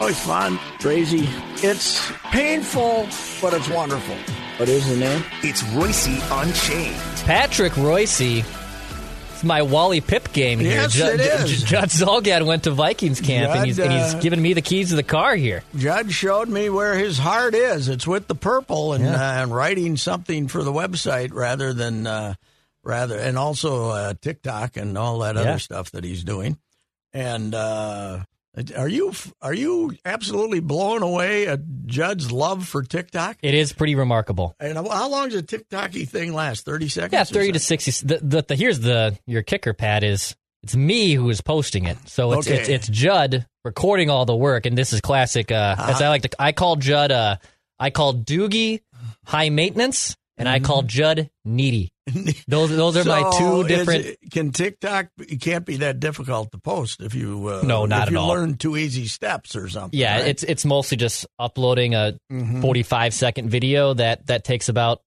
Always fun, crazy. It's painful, but it's wonderful. What is the name? It's Royce Unchained. Patrick Royce. It's my Wally Pipp game here. Yes, it is. Judd Zulgad went to Vikings camp, and, he's, Judd, and he's uh, giving me the keys to the car here. Judd showed me where his heart is. It's with the purple and, Yeah. uh, and writing something for the website rather than uh, rather, and also uh, TikTok and all that Yeah. other stuff that he's doing. And uh, are you are you absolutely blown away at Judd's love for TikTok? It is pretty remarkable. And how long does a TikToky thing last? Thirty seconds? Yeah, thirty to sixty. The, the, the here's the your kicker pad is it's me who is posting it. So it's Okay. it's, it's Judd recording all the work, and this is classic. Uh, As I like to, I call Judd. Uh, I call Doogie high maintenance, and I call Judd needy. Those those are my two different. it- can TikTok? It can't be that difficult to post if you uh, No, not if at you all. learn two easy steps or something. Yeah, right? it's it's mostly just uploading a Mhm. 45 second video that that takes about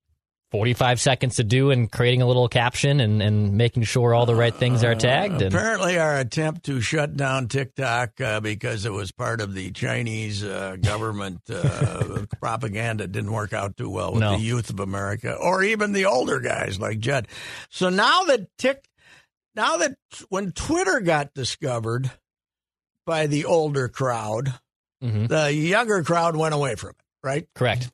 45 seconds to do and creating a little caption and, and making sure all the right things are tagged. And Apparently, our attempt to shut down TikTok uh, because it was part of the Chinese uh, government uh, propaganda didn't work out too well with No. the youth of America or even the older guys like Judd. So now that Tik, now that when Twitter got discovered by the older crowd, Mhm. the younger crowd went away from it, right? correct.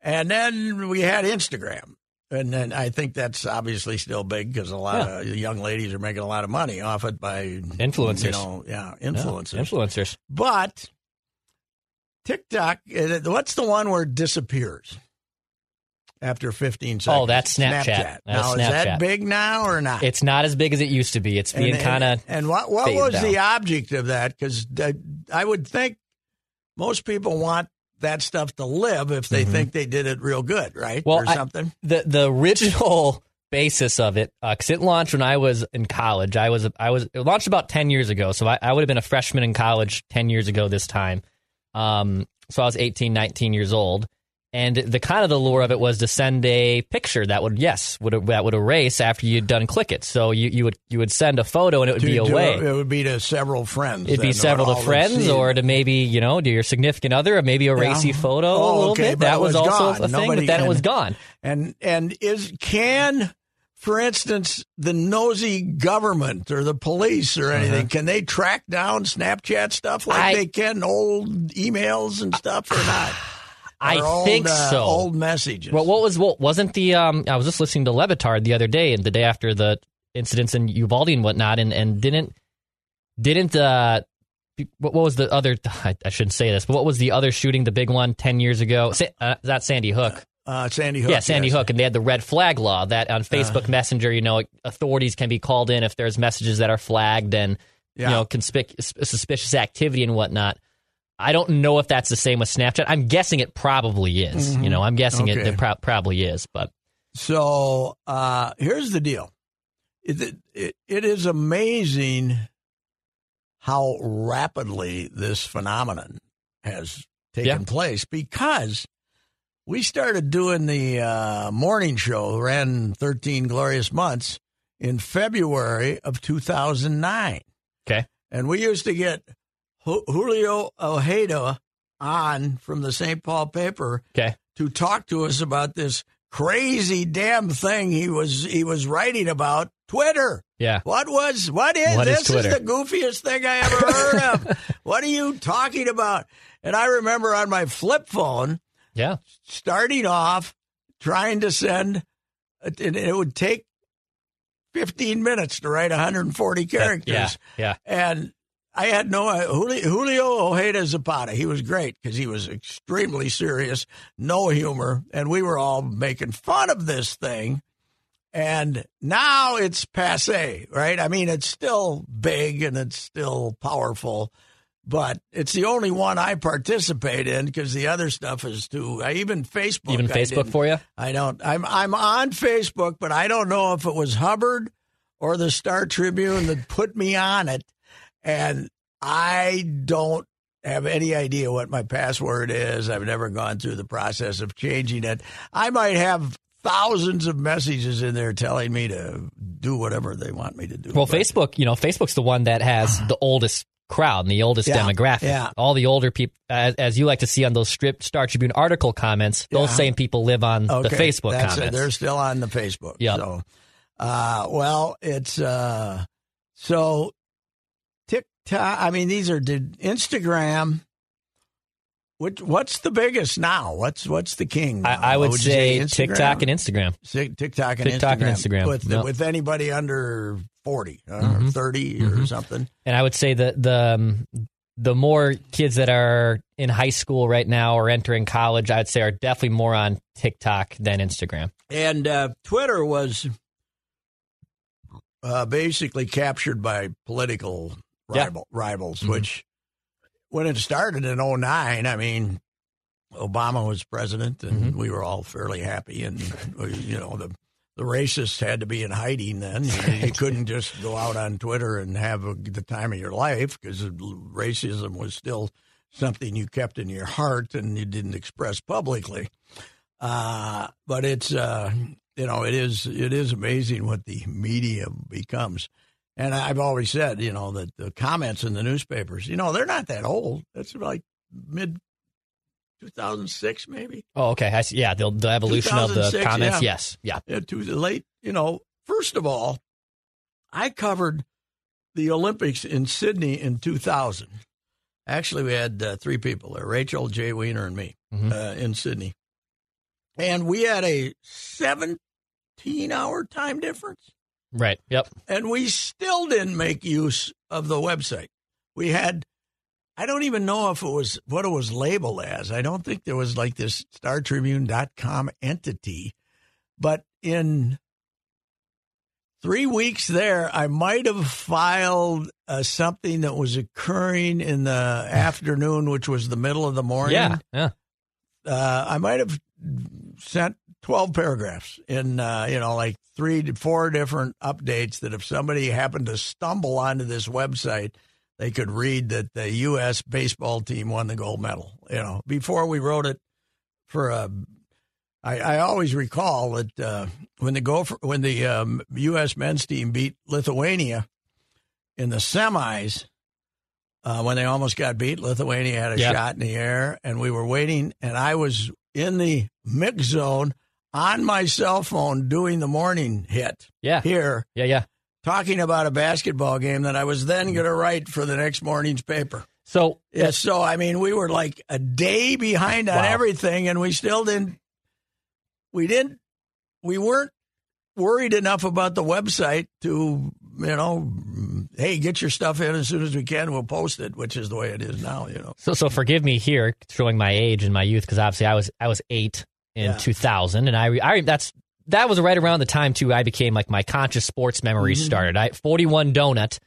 And then we had Instagram. And then I think that's obviously still big because a lot Yeah. of young ladies are making a lot of money off it by Influencers. You know, yeah, Yeah, influencers. influencers. But TikTok, uh, what's the one where it disappears after 15 seconds? Oh, that's Snapchat. That's Now, is Snapchat. that big now or not? It's not as big as it used to be. It's being kind of and, what what was out. the object of that? Because I would think most people want that stuff to live if they think they did it real good, right? Mm-hmm. Well, or I- something. the the original basis of it because it launched when I was in college. I was I was it launched about ten years ago, so I, I would have been a freshman in college ten years ago this time. Um, so I was 18, 19 years old, and the kind of the lure of it was to send a picture that would yes would that would erase after you'd done click it. So you, you would you would send a photo and it would To- be to- away. It would be to several friends. It'd be several to friends, or to maybe you know to your significant other, or maybe a racy Yeah. photo Oh, a little okay, bit. That was, was also gone. a thing, Nobody- but then it was gone. And and is can, for instance, the nosy government or the police or anything, can they track down Snapchat stuff like Uh-huh. I- they can old emails and stuff or not? I old, think uh, so. Old messages. Well, what was what wasn't the um? I was just listening to Le Batard the other day, and the day after the incidents in Uvalde and whatnot, and and didn't didn't uh. What was the other? I, I shouldn't say this, but what was the other shooting? The big one ten years ago. Sa- uh, that Sandy Hook. uh, Sandy Hook. yeah, Sandy yes. Hook, and they had the red flag law that on Facebook Messenger, you know, authorities can be called in if there's messages that are flagged and Yeah. you know conspic- suspicious activity and whatnot. I don't know if that's the same with Snapchat. I'm guessing it probably is. You know, I'm guessing it, Mm-hmm. Okay. it pro- probably is, but So uh, here's the deal. It, it, it is amazing how rapidly this phenomenon has taken Yeah. place because we started doing the uh, morning show, ran 13 glorious months in February of 2009. okay. And we used to get Julio Ojeda on from the St. Paul paper Okay. to talk to us about this crazy damn thing he was he was writing about Twitter. Yeah. What was what is What is this? Is, Twitter? the goofiest thing I ever heard of. what are you talking about? And I remember on my flip phone Yeah. starting off trying to send, and it would take 15 minutes to write 140 characters. Yeah. Yeah. And I had no uh, Julio, Julio Ojeda Zapata. He was great because he was extremely serious, no humor, and we were all making fun of this thing. And now it's passe, right? I mean, it's still big and it's still powerful, but it's the only one I participate in because the other stuff is too. I even Facebook. Even Facebook for you? I don't. I'm I'm on Facebook, but I don't know if it was Hubbard or the Star Tribune that put me on it, and I don't have any idea what my password is. I've never gone through the process of changing it. I might have thousands of messages in there telling me to do whatever they want me to do. Well, but- Facebook, you know, Facebook's the one that has the oldest crowd and the oldest Yeah, demographic. yeah. All the older people, as, as you like to see on those strip Star Tribune article comments, those Yeah. same people live on the Facebook that's it. comments. They're still on the Facebook. Yep. So, uh, well, it's uh, so. I mean, these are did Instagram. Which what's the biggest now? What's what's the king? I. I would you say Instagram? TikTok and Instagram. TikTok and TikTok Instagram. and Instagram, with yep. with anybody under forty uh, or 30 or Mhm. something. And I would say that the um, the more kids that are in high school right now or entering college, I'd say are definitely more on TikTok than Instagram. And uh, Twitter was uh, basically captured by political Yeah. rival, rivals, Mhm. which when it started in 09, I mean, Obama was president and Mhm. we were all fairly happy. And, uh, you know, the, the racists had to be in hiding then. You, you couldn't just go out on Twitter and have a, the time of your life because racism was still something you kept in your heart and you didn't express publicly. Uh, but it's uh, you know it is it is amazing what the media becomes, and I've always said you know that the comments in the newspapers you know they're not that old. That's like mid 2006 maybe. Oh, okay. I see. Yeah, the, the evolution of the comments. yeah. Yes. Yeah. Yeah, to the late you know. First of all, I covered the Olympics in Sydney in 2000. Actually, we had uh, three people there: Rachel, Jay Weiner, and me Mhm. uh, in Sydney, and we had a 17-hour time difference, Right. Yep. and we still didn't make use of the website. We had. I don't even know if it was what it was labeled as. I don't think there was like this StarTribune.com entity, but in three weeks there, I might have filed uh, something that was occurring in the afternoon, which was the middle of the morning. Yeah. Yeah. Uh, I might have sent 12 paragraphs in, uh, you know, like three to four different updates that if somebody happened to stumble onto this website, they could read that the U.S. baseball team won the gold medal. You know, before we wrote it for a I, I always recall that uh, when the Gopher, when the um, U.S. men's team beat Lithuania in the semis, uh, when they almost got beat, Lithuania had a Yeah. shot in the air, and we were waiting, and I was in the mix zone on my cell phone doing the morning hit Yeah. here, Yeah. Yeah. talking about a basketball game that I was then mm-hmm. going to write for the next morning's paper. So Yeah, so I mean, we were like a day behind on Wow. everything, and we still didn't. We didn't. We weren't worried enough about the website to, you know, hey, get your stuff in as soon as we can. We'll post it, which is the way it is now. You know. So, so forgive me here, showing my age and my youth, because obviously I was I was eight in Yeah. 2000, and I, I that's that was right around the time too I became like my conscious sports memories Mm-hmm. started. I 41 donut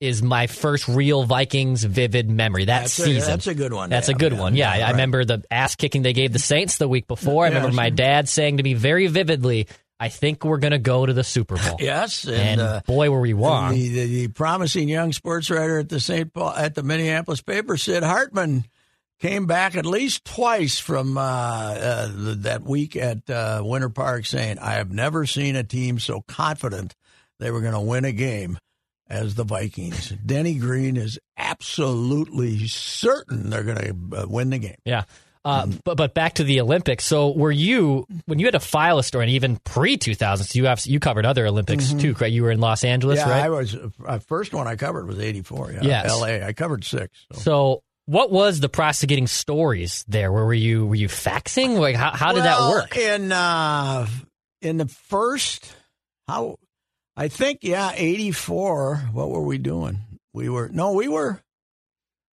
is my first real Vikings vivid memory that that's season. A, that's a good one. That's a good one. Yeah, I- I right. remember the ass kicking they gave the Saints the week before. I remember my dad saying to me very vividly, "I think we're going to go to the Super Bowl." Yes, and, and uh, boy, were we wrong. The, the, the promising young sports writer at the St. Paul at the Minneapolis paper, Sid Hartman, came back at least twice from uh, uh, that week at uh, Winter Park, saying, "I have never seen a team so confident they were going to win a game." As the Vikings, Denny Green is absolutely certain they're going to uh, win the game. Yeah. Uh, but but back to the Olympics. So were you when you had to file a story, and even pre 2000s, you have you covered other Olympics too, correct? You were in Los Angeles, Mm-hmm. yeah, right? I was uh, first one I covered was '84. Yeah, Yes. L.A. I covered six. So. so what was the getting stories there? Where were you were you faxing? Like how how did that work? In uh, in the first how I think yeah, eighty four. What were we doing? We were no, we were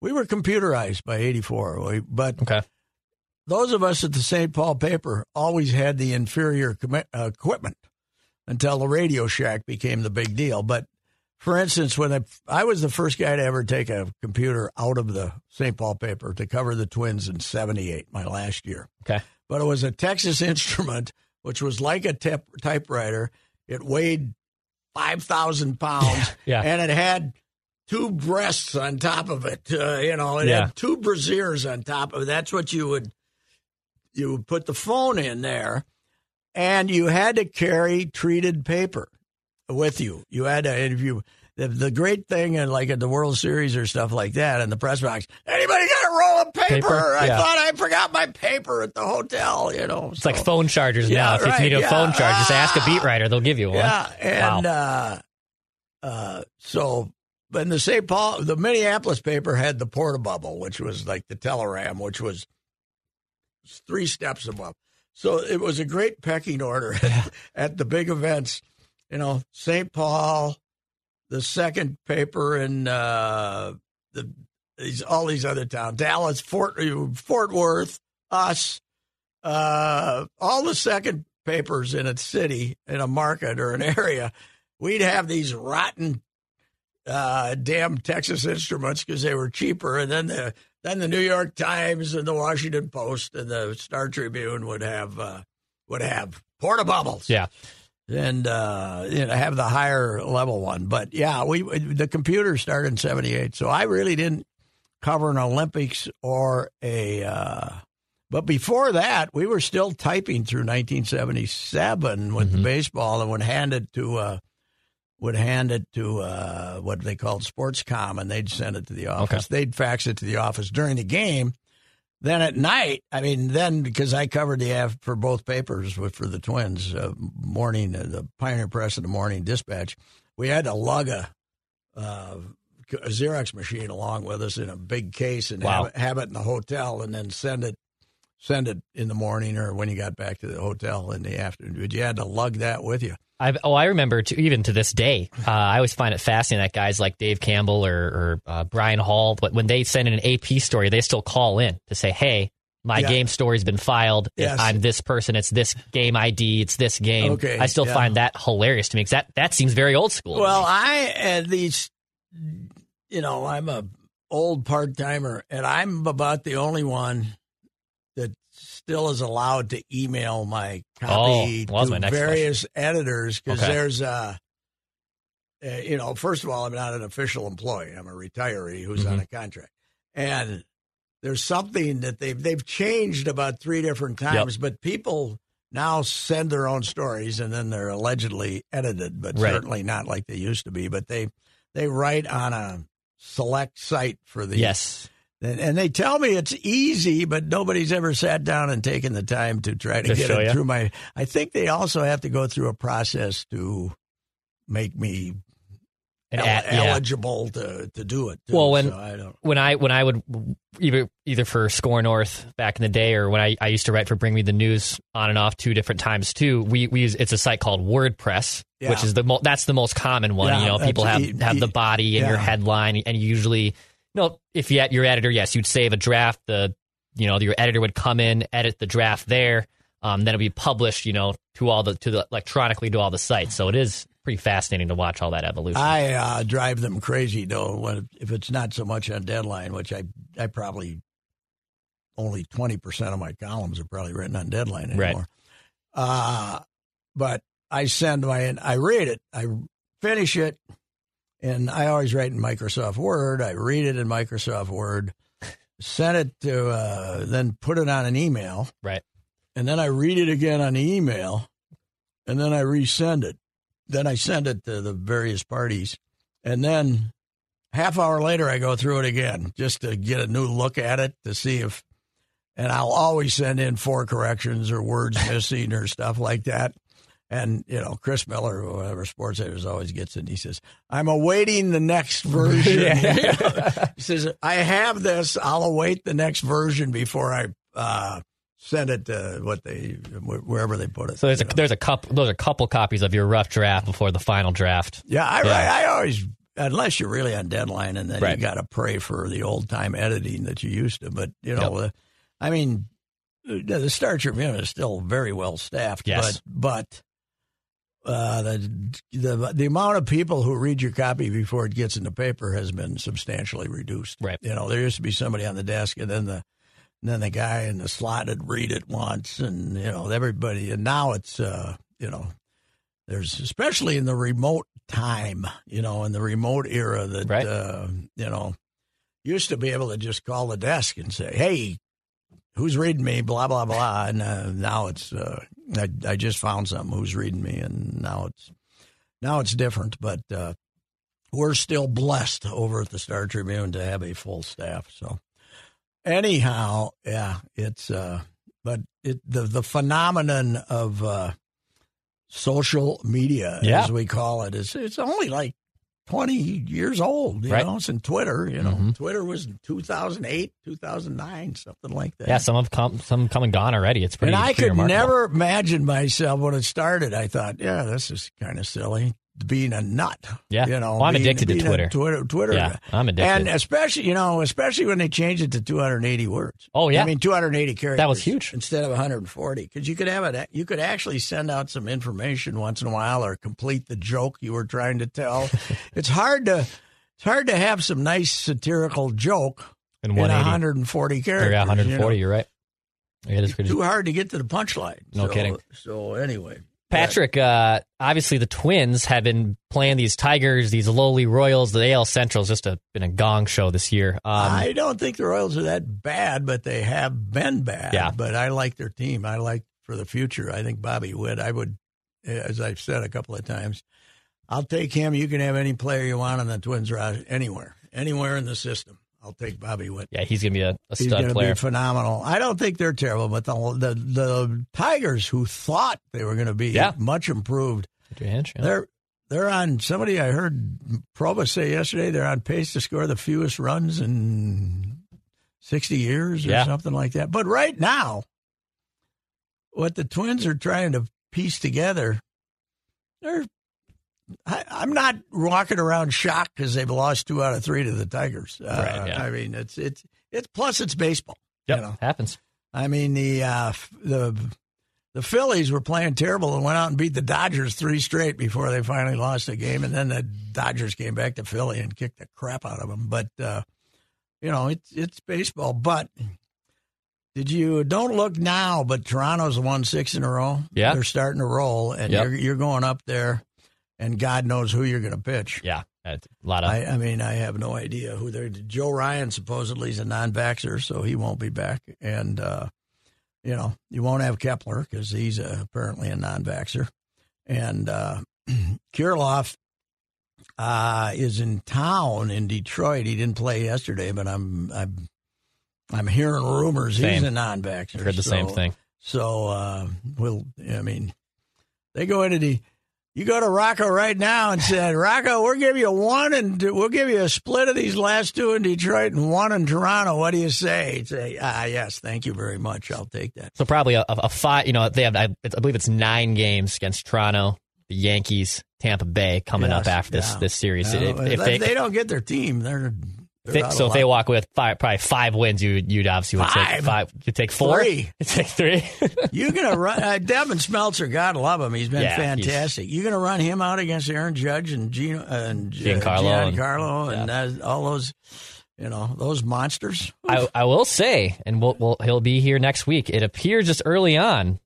we were computerized by eighty four. We, but Okay. those of us at the St. Paul paper always had the inferior commi- uh, equipment until the Radio Shack became the big deal. But for instance, when I, I was the first guy to ever take a computer out of the St. Paul paper to cover the Twins in '78, my last year Okay. but it was a Texas Instrument, which was like a tip, typewriter. It weighed five thousand pounds, Yeah. and it had two breasts on top of it. Uh, you know, it Yeah. had two brassieres on top of it. That's what you would you would put the phone in there, and you had to carry treated paper with you. You had to interview. The, the great thing, in like at the World Series or stuff like that, in the press box, anybody got a roll of paper? Paper? I Yeah. thought I forgot my paper at the hotel. You know, It's like phone chargers Yeah, now. If right, you need a yeah. phone charger, just ask a beat Ah. writer; they'll give you one. Yeah, and uh, uh, so, but in the St. Paul, the Minneapolis paper had the Portabubble, which was like the Teleram, which was three steps above. So it was a great pecking order at, at the big events. You know, St. Paul, the second paper in uh, the these all these other towns, Dallas, Fort Fort Worth, us, uh, all the second papers in a city, in a market or an area, we'd have these rotten uh, damn Texas Instruments because they were cheaper, and then the then the New York Times and the Washington Post and the Star Tribune would have uh, would have porta bubbles Yeah. And uh, you know have the higher level one. But yeah, we the computer started in '78, so I really didn't cover an Olympics or a. Uh, but before that, we were still typing through 1977 with the baseball, and would hand it to. Uh, would hand it to uh, what they called Sportscom, and they'd send it to the office. They'd fax it to the office during the game. Then at night, I mean, then because I covered the af for both papers with, for the Twins, uh, morning, uh, the Pioneer Press and the Morning Dispatch, we had to lug a, uh, a Xerox machine along with us in a big case and Wow. have, it, have it in the hotel, and then send it send it in the morning or when you got back to the hotel in the afternoon. But you had to lug that with you. I oh, I remember to, even to this day. Uh, I always find it fascinating that guys like Dave Campbell or, or uh, Brian Hall, but when they send in an AP story, they still call in to say, "Hey, my Yeah. game story's been filed. Yes. I'm this person. It's this game ID. It's this game." Okay, I still yeah. find that hilarious to me because that that seems very old school. Well. I at these, you know, I'm a old part timer, and I'm about the only one that still is allowed to email my copy Oh, well, to my various editors because Okay. there's a. Uh, you know, first of all, I'm not an official employee. I'm a retiree who's Mm-hmm. on a contract, and there's something that they've they've changed about three different times. But people now send their own stories, and then they're allegedly edited, but Right. certainly not like they used to be. But they they write on a select site for the yes, and, and they tell me it's easy, but nobody's ever sat down and taken the time to try to, To get it ya? through my. I think they also have to go through a process to make me el- yeah. eligible to, to do it. too. Well, when- So I don't. when I when I would either either for Score North back in the day or when I, I used to write for Bring Me the News on and off two different times too. We we use it's a site called WordPress, Yeah. which is the mo- that's the most common one. Yeah, you know, people have e- have the e- body and your headline, and usually know if you your editor, yes, you'd save a draft. The you know your editor would come in, edit the draft there. Um, then it'd be published, you know, to all the to the electronically to all the sites. So it is pretty fascinating to watch all that evolution. I uh, drive them crazy though. When if it's not so much on deadline, which I I probably only twenty percent of my columns are probably written on deadline Right. anymore. Uh, but I send my I read it, I finish it, and I always write in Microsoft Word. I read it in Microsoft Word, send it to uh, then put it on an email, right. and then I read it again on the email, and then I resend it. Then I send it to the various parties, and then half hour later I go through it again just to get a new look at it to see if and I'll always send in four corrections or words missing or stuff like that. And you know, Chris Miller, or whatever sports editors always gets it. He says, "I'm awaiting the next version." he says, "I have this. I'll await the next version before I uh, send it to what they wherever they put it." So there's a know. there's a couple those are a couple copies of your rough draft before the final draft. Yeah, I, Yeah. I, I always, unless you're really on deadline, and then Right. you got to pray for the old time editing that you used to. But you know, uh, I mean, uh, the Star Tribune is still very well staffed. Yes. but but uh, the the the amount of people who read your copy before it gets in the paper has been substantially reduced. Right. You know, there used to be somebody on the desk, and then the and then the guy in the slot would read it once, and you know everybody. And now it's uh, you know there's especially in the remote time, you know, in the remote era that Right. uh, you know used to be able to just call the desk and say, "Hey, who's reading me?" Blah blah blah. And uh, now it's uh, I, I just found something who's reading me, and now it's now it's different. But uh, we're still blessed over at the Star Tribune to have a full staff. So anyhow, yeah, it's uh, but it the the phenomenon of uh, social media, Yeah. as we call it, is it's only like. 20 years old, you Right. know, since Twitter, you know, Mhm. Twitter was 2008, 2009, something like that. Yeah, some have come some come and gone already. It's pretty. And I pretty could remarkable. never imagine myself when it started. I thought, yeah, this is kind of silly being a nut. Yeah. you know, Well, I'm being- addicted to being a Twitter. Twitter, Twitter. Yeah, I'm addicted. And especially, you know, especially when they changed it to 280 words. Oh, yeah. I mean 280 characters. That was huge. instead of 140 because you could have it. You could actually send out some information once in a while or complete the joke you were trying to tell. it's hard to. It's hard to have some nice satirical joke in in 140 characters. yeah, you know? 140. You are right. Yeah, it is pretty. too hard to get to the punchline. No So- kidding. So anyway, Patrick, uh, obviously the Twins have been playing these Tigers, these lowly Royals. The AL Central's just a, been a gong show this year. Um, I don't think the Royals are that bad, but they have been bad. Yeah. But I like their team. I like for the future. I think Bobby Witt. I would, as I've said a couple of times, I'll take him. You can have any player you want on the Twins roster anywhere, anywhere in the system. I'll take Bobby Witt. yeah, he's gonna be a, a stud going to player. be phenomenal. I don't think they're terrible, but the the, the Tigers, who thought they were going to be Yeah. much improved, yeah. They're they're on somebody I heard Proba say yesterday they're on pace to score the fewest runs in sixty years or Yeah. something like that. But right now, what the Twins are trying to piece together, they're I, I'm not walking around shocked because they've lost two out of three to the Tigers. Uh, Right, yeah. I mean, it's it's it's plus it's baseball. Yep, You know? happens. I mean the uh, the the Phillies were playing terrible and went out and beat the Dodgers three straight before they finally lost the game, and then the Dodgers came back to Philly and kicked the crap out of them. But uh, you know it's it's baseball. But did you don't look now? But Toronto's won six in a row. Yeah. they're starting to roll, and Yep. you're you're going up there, and God knows who you're going to pitch. Yeah, a lot of I, I mean, I have no idea who they're. Joe Ryan supposedly is a non-vaxxer, so he won't be back. And uh, you know, you won't have Kepler because he's uh apparently a non-vaxxer. And uh, Kirilloff uh, is in town in Detroit. He didn't play yesterday, but I'm I'm I'm hearing rumors he's a non-vaxxer. heard the same thing. so uh, we'll. I mean, they go into the. You go to Rocco right now and said, Rocco, we'll give you one and we'll give you a split of these last two in Detroit and one in Toronto. What do you say? He'd say, ah, yes, thank you very much. I'll take that. So probably a, a five. You know, they have. I, I believe it's nine games against Toronto, the Yankees, Tampa Bay coming up after this this series. If, if, if they, they, don't get their team, they're, they're They- out so if they walk with five, probably five wins, you you'd obviously would take Five? five. You take four. Three. You take three. You're gonna run uh, Devin Smeltzer. God love him. He's been Yeah, he's- fantastic. You're gonna run him out against Aaron Judge and Gino uh, and Giancarlo and- Giancarlo and, uh, all those, you know, those monsters. I, I will say, and we'll, we'll, he'll be here next week. It appears just early on,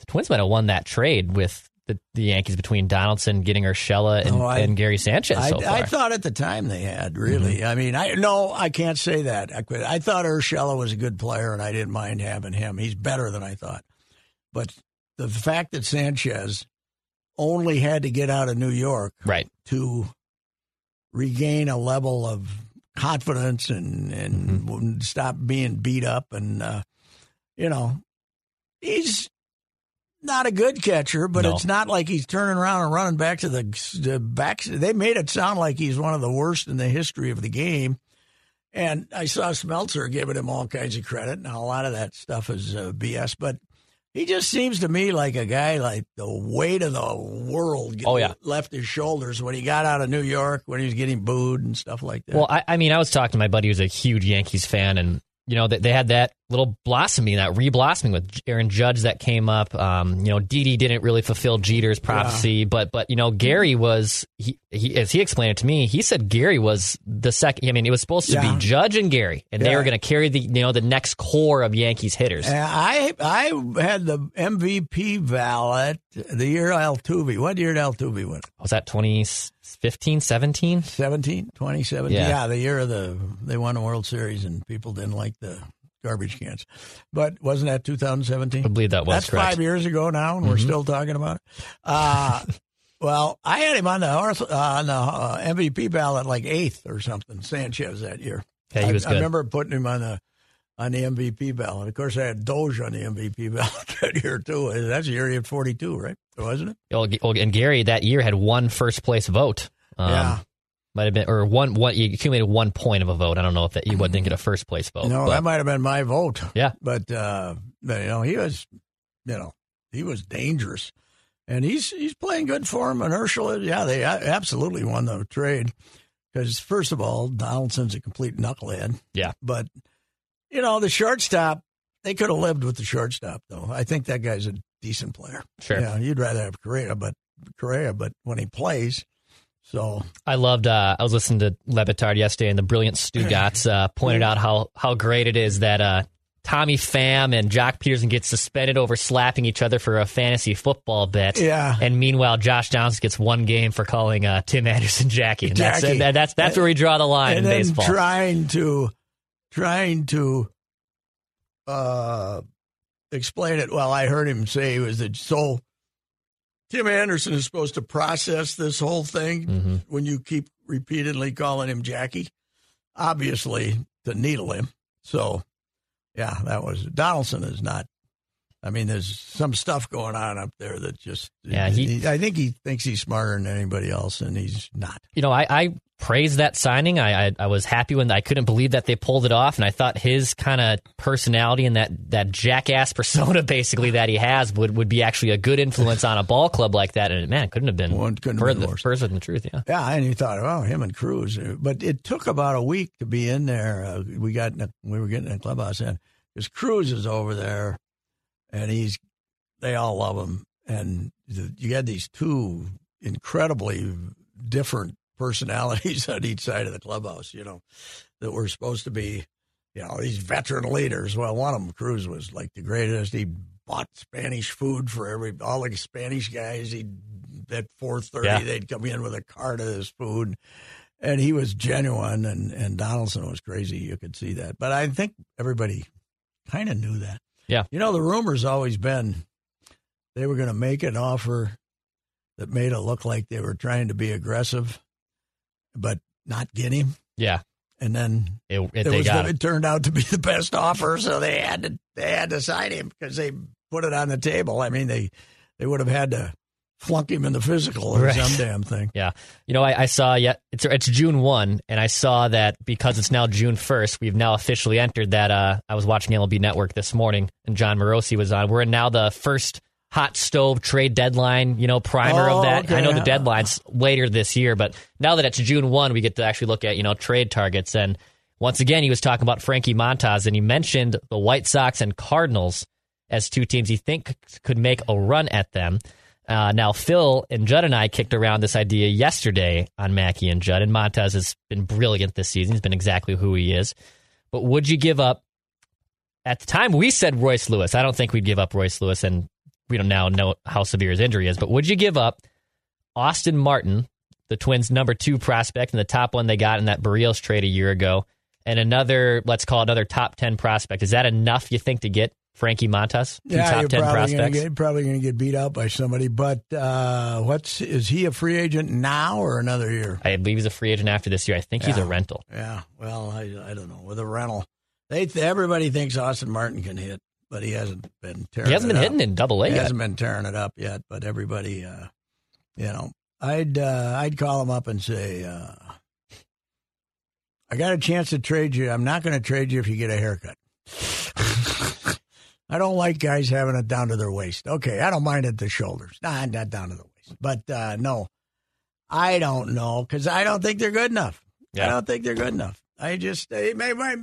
the Twins might have won that trade with the, the Yankees between Donaldson getting Urshela and, Oh, I- and Gary Sanchez I, so. I thought at the time they had really. I mean, I no, I can't say that. I. I thought Urshela was a good player, and I didn't mind having him. He's better than I thought. But the fact that Sanchez only had to get out of New York right. to regain a level of confidence and and Mm-hmm. stop being beat up and uh, you know, he's not a good catcher, but No. it's not like he's turning around and running back to the, the back. They made it sound like he's one of the worst in the history of the game. And I saw Smeltzer giving him all kinds of credit. Now, a lot of that stuff is uh, BS, but he just seems to me like a guy like the weight of the world Oh, yeah. left his shoulders when he got out of New York, when he was getting booed and stuff like that. Well, I, I mean, I was talking to my buddy who's a huge Yankees fan, and you know they, they had that little blossoming, that re-blossoming with Aaron Judge that came up. Um, you know, Didi didn't really fulfill Jeter's prophecy, but but you know Gary was he, he as he explained it to me. He said Gary was the second. I mean, it was supposed to Yeah. be Judge and Gary, and they were going to carry the you know the next core of Yankees hitters. And I I had the MVP ballot the year Altuve. What year did Altuve win? Was that 2015, 17? 17, 2017? Yeah. Yeah. the year of the they won the World Series and people didn't like the garbage cans. But wasn't that 2017? I believe that was That's correct. Mm-hmm. five years ago now, and we're still talking about it. Uh, well, I had him on the horse, uh, on the uh, MVP ballot like eighth or something. Sanchez that year. Yeah, he I- was I, good. remember putting him on the on the MVP ballot. Of course, I had Doge on the MVP ballot that year too. That's the year he had 42, right? Wasn't it? And Gary that year had one first place vote. Um, yeah. Might have been, or one, one, you accumulated one point of a vote. I don't know if that you didn't get a first place vote. No, but- that might have been my vote. Yeah. but uh, but, you know, he was, you know, he was dangerous, and he's he's playing good for him. And Urshela, yeah, they absolutely won the trade because first of all, Donaldson's a complete knucklehead. Yeah. but you know, the shortstop, they could have lived with the shortstop though. I think that guy's a decent player. Sure. Yeah, you'd rather have Correa, but Correa, but when he plays, so I loved. Uh, I was listening to Le Batard yesterday, and the brilliant Stugatz uh, pointed out how how great it is that uh, Tommy Pham and Joc Pederson get suspended over slapping each other for a fantasy football bet. Yeah. And meanwhile, Josh Downs gets one game for calling uh, Tim Anderson Jackie. And That's, Jackie. that- that's that's where we draw the line and in baseball. trying to trying to uh explain it well i heard him say it was that so tim anderson is supposed to process this whole thing Mhm. when you keep repeatedly calling him jackie obviously to needle him so yeah that was donaldson is not I mean, there's some stuff going on up there that just. Yeah, he- I think he thinks he's smarter than anybody else, and he's not. you know, I, I praised that signing. I, I I was happy when I couldn't believe that they pulled it off, and I thought his kind of personality and that that jackass persona, basically that he has, would would be actually a good influence on a ball club like that. And man, it couldn't have been Well, couldn't have been worse. further than the truth. Yeah, Yeah, and you thought, oh, him and Cruz, but it took about a week to be in there. Uh, we got we were getting in the clubhouse in because Cruz is over there, and he's they all love him, and the, you had these two incredibly different personalities on each side of the clubhouse. You know, that were supposed to be, you know, these veteran leaders. Well, one of them, Cruz, was like the greatest. He bought Spanish food for every all the Spanish guys. He at four thirty Yeah. they'd come in with a cart of this food, and he was genuine. And and Donaldson was crazy. You could see that, but I think everybody kind of knew that. Yeah. you know, the rumor's always been they were going to make an offer that made it look like they were trying to be aggressive, but not get him. yeah. And then It, it, it, was it. turned out to be the best offer, so they had to they had to sign him because they put it on the table. I mean, they they would have had to flunk him in the physical or Right. some damn thing. Yeah, you know, I, I saw yet it's it's June one, and I saw that because it's now June first, we've now officially entered that. Uh, I was watching MLB Network this morning, and Jon Morosi was on. We're in now the first hot stove trade deadline, you know, primer Oh, of that. okay. I know the deadline's later this year, but now that it's June one, we get to actually look at you know trade targets. And once again, he was talking about Frankie Montas, and he mentioned the White Sox and Cardinals as two teams he think could make a run at them. Uh, now, Phil and Judd and I kicked around this idea yesterday on Mackey and Judd, and Montas has been brilliant this season. He's been exactly who he is. But would you give up? At the time, we said Royce Lewis. I don't think we'd give up Royce Lewis, and we don't now know how severe his injury is. But would you give up Austin Martin, the Twins' number two prospect and the top one they got in that Berrios trade a year ago, and another, let's call it another top 10 prospect? Is that enough, you think, to get Frankie Montas? Two yeah, top you're 10 probably gonna get probably going to get beat out by somebody. But uh, what's is he a free agent now or another year? I believe he's a free agent after this year. I think he's a rental. Yeah, well, I I don't know with a rental. They everybody thinks Austin Martin can hit, but he hasn't been tearing. He hasn't it been up. hitting in Double A He yet. hasn't been tearing it up yet, but everybody, uh, you know, I'd uh, I'd call him up and say, uh, I got a chance to trade you. I'm not going to trade you if you get a haircut. I don't like guys having it down to their waist. Okay, I don't mind at the shoulders. Nah, not down to the waist. But uh, no, I don't know because I don't think they're good enough. Yeah. I don't think they're good enough. I just they may, might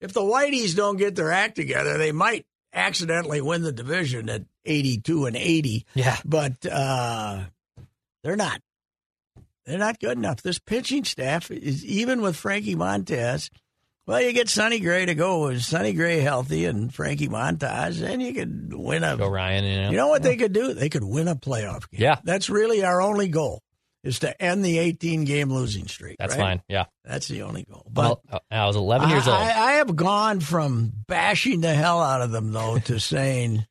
if the Whiteys don't get their act together, they might accidentally win the division at 82 and 80. Yeah. But uh, they're not. They're not good enough. This pitching staff is even with Frankie Montas. Well, you get Sonny Gray to go with Sonny Gray healthy and Frankie Montas, and you could win a. Go Ryan. You know. You know what they could do? They could win a playoff game. Yeah. that's really our only goal is to end the 18 game losing streak. That's right? fine. Yeah. That's the only goal. But Well, uh, I was 11 years I, old. I, I have gone from bashing the hell out of them though to saying,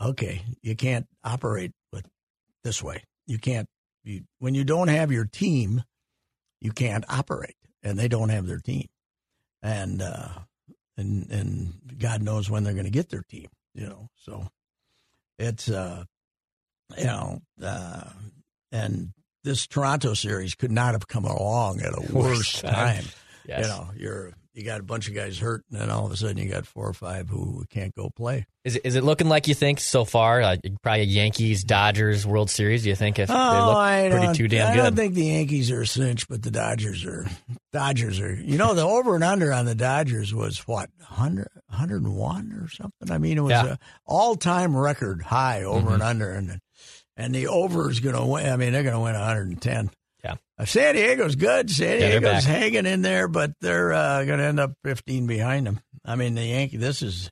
okay, you can't operate with this way. You can't. You, when you don't have your team, you can't operate, and they don't have their team, and uh, and and God knows when they're going to get their team. You know, so it's uh, you know, uh, and this Toronto series could not have come along at a worse time. time. Yes. You know, you're you got a bunch of guys hurt, and then all of a sudden you got four or five who can't go play. Is it, is it looking like you think so far? Uh, probably a Yankees Dodgers World Series. Do you think if they Oh, look I pretty too damn I good? I don't think the Yankees are a cinch, but the Dodgers are. Dodgers are. You know, the over and under on the Dodgers was what 100, 101 or something. I mean, it was Yeah. a all time record high over Mhm. and under, and and the over is going to win. I mean, they're going to win one hundred and ten. Yeah. Uh, San Diego's good. San Yeah, Diego's hanging in there, but they're uh, going to end up 15 behind them. I mean, the Yankee. This is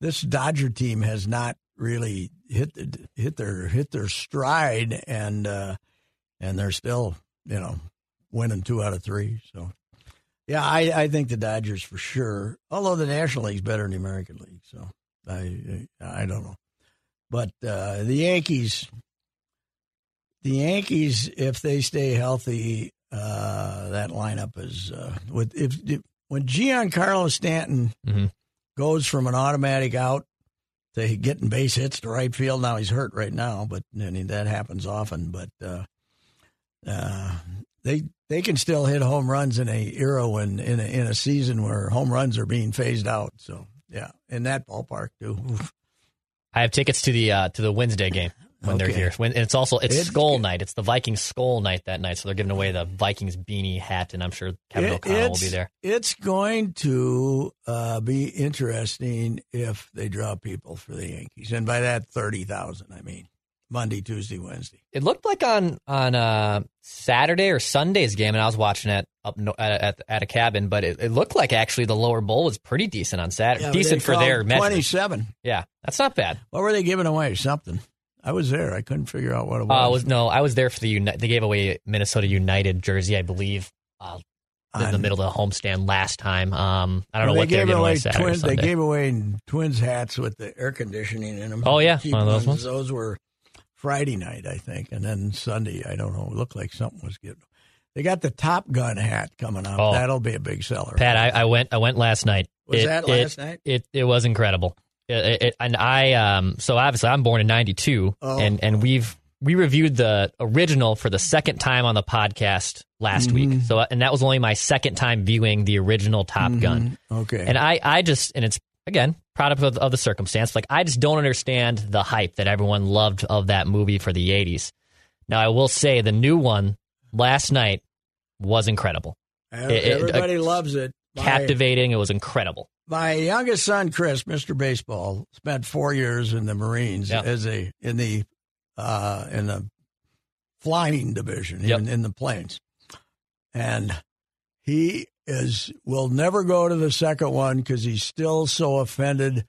this Dodger team has not really hit the, hit their hit their stride, and uh, and they're still you know winning two out of three. So yeah, I, I think the Dodgers for sure. Although the National League's better than the American League, so I I, I don't know, but uh, the Yankees. The Yankees, if they stay healthy, uh, that lineup is uh, with if, if when Giancarlo Stanton Mhm. goes from an automatic out to getting base hits to right field. Now he's hurt right now, but I mean, that happens often. But uh, uh, they they can still hit home runs in a era when in a, in a season where home runs are being phased out. So yeah, in that ballpark too. I have tickets to the uh, to the Wednesday game when they're here. When, and it's also it's, It's Skull good. Night. It's the Vikings Skull Night that night, so they're giving away the Vikings beanie hat, and I'm sure Kevin It- O'Connell will be there. It's going to uh, be interesting if they draw people for the Yankees, and by that thirty thousand, I mean Monday, Tuesday, Wednesday. It looked like on on uh, Saturday or Sunday's game, and I was watching it up no, at, at at a cabin, but it, it looked like actually the lower bowl was pretty decent on Saturday. Yeah, decent for their called twenty-seven. Yeah, that's not bad. What were they giving away? Something. I was there. I couldn't figure out what it was. Uh, was no, I was there for the Uni- they gave away Minnesota United jersey, I believe, uh, in the middle of the homestand last time. Um, I don't know what they they're gave giving away Saturday. twins. They gave away twins hats with the air conditioning in them. Oh, yeah, one of those ones. Those were Friday night, I think, and then Sunday. I don't know. It looked like something was good. They got the Top Gun hat coming up. Oh. That'll be a big seller. Pat, I, I went I went last night. Was It- that it- last night? It it was incredible. It, it- it- and I um so obviously I'm born in '92, Oh. and and we've we reviewed the original for the second time on the podcast last Mm-hmm. week. So and that was only my second time viewing the original Top mm-hmm. Gun. Okay. And I, I just, and it's again product of, of the circumstance. Like I just don't understand the hype that everyone loved of that movie for the '80s. Now I will say the new one last night was incredible, it- it- uh, Everybody loves it. My- captivating. It was incredible. My youngest son, Chris, Mr. Baseball, spent four years in the Marines Yeah. as a in the uh, in the flying division, Yep. in, in the planes, and he is will never go to the second one because he's still so offended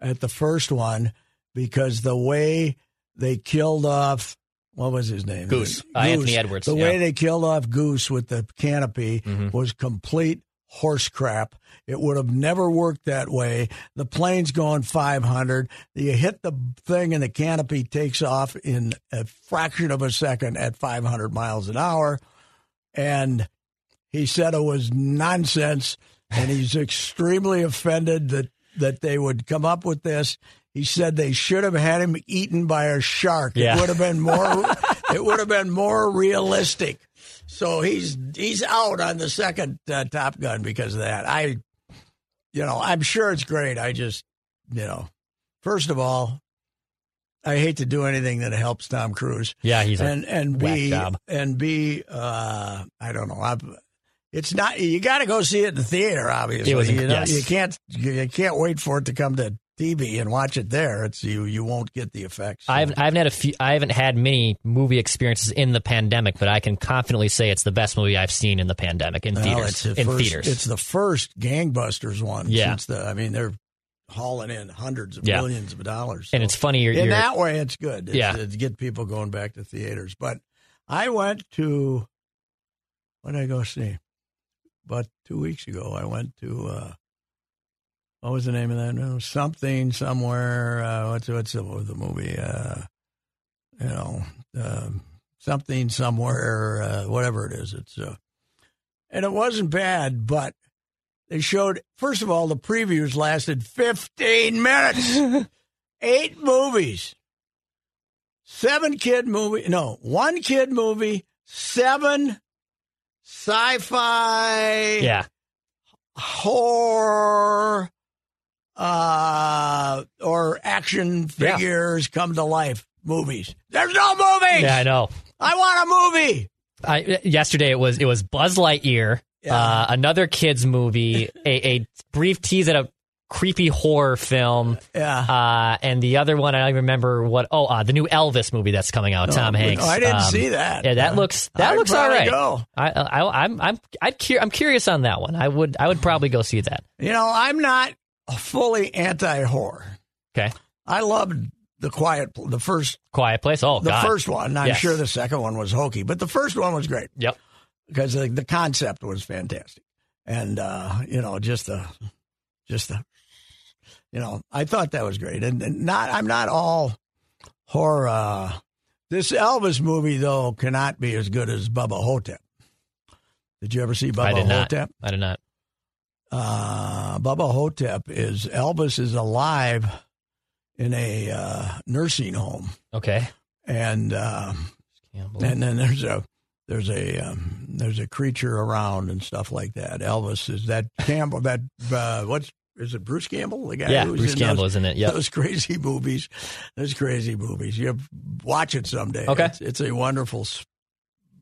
at the first one because the way they killed off what was his name Goose. Uh, Anthony Edwards, The yeah. way they killed off Goose with the canopy Mhm. was complete horse crap. It would have never worked that way. The plane's going 500. You hit the thing and the canopy takes off in a fraction of a second at 500 miles an hour. And he said it was nonsense. And he's extremely offended that that they would come up with this. He said they should have had him eaten by a shark. Yeah. It would have been more. it would have been more realistic. So he's he's out on the second uh, Top Gun because of that. I, you know, I'm sure it's great. I just, you know, first of all, I hate to do anything that helps Tom Cruise. Yeah, he's a and and B job. and B. Uh, I don't know. I'm, it's not. You got to go see it in the theater. Obviously, was- you, know, yes. you can't. You can't wait for it to come to TV and watch it there. It's you. You won't get the effects. I haven't, I haven't had a few. I haven't had many movie experiences in the pandemic, but I can confidently say it's the best movie I've seen in the pandemic in Well, theaters. it's the in first, theaters, It's the first gangbusters one. Yeah. Since the. I mean, they're hauling in hundreds of Yeah. millions of dollars. and it's funny. You're, in you're that way, it's good. It's, Yeah. to get people going back to theaters. But I went to. What did I go see? About two weeks ago, I went to. Uh, what was the name of that? Something somewhere. Uh, what's what's the, what the movie? Uh, you know, um, something somewhere. Uh, whatever it is, it's. Uh, and it wasn't bad, but they showed. First of all, the previews lasted fifteen minutes. Eight movies. Seven kid movie. No, one kid movie. Seven sci-fi yeah, horror uh, or action Yeah. figures come to life movies. There's no movies. yeah, I know. I want a movie. I, yesterday it was it was Buzz Lightyear, Yeah. uh, another kids movie, a, a brief tease at a creepy horror film, Yeah. uh, and the other one I don't even remember what. Oh, uh, the new Elvis movie that's coming out. Tom Oh, Hanks. I didn't Um, see that. Yeah, that looks that I'd looks all right. go. I, I, I'm I'm I'd cur- I'm curious on that one. I would I would probably go see that. You know, I'm not fully anti-horror. Okay, I loved the quiet, the first, Quiet Place. Oh the God. first one. I'm Yes. sure the second one was hokey, but the first one was great. Yep. because the, the concept was fantastic, and uh, you know, just the, just the, you know, I thought that was great, and, and not, I'm not all horror. Uh, this Elvis movie though cannot be as good as Bubba Ho-Tep. Did you ever see Bubba I did not. I did not. Uh, Bubba Ho-Tep is Elvis is alive in a uh, nursing home, Okay. and. Uh, and then there's a there's a um, there's a creature around and stuff like that. Elvis is that Campbell that uh, what's is it Bruce Campbell the guy yeah, Bruce Campbell those, isn't it. Yeah, those crazy movies those crazy movies you watch it someday Okay. it's, it's a wonderful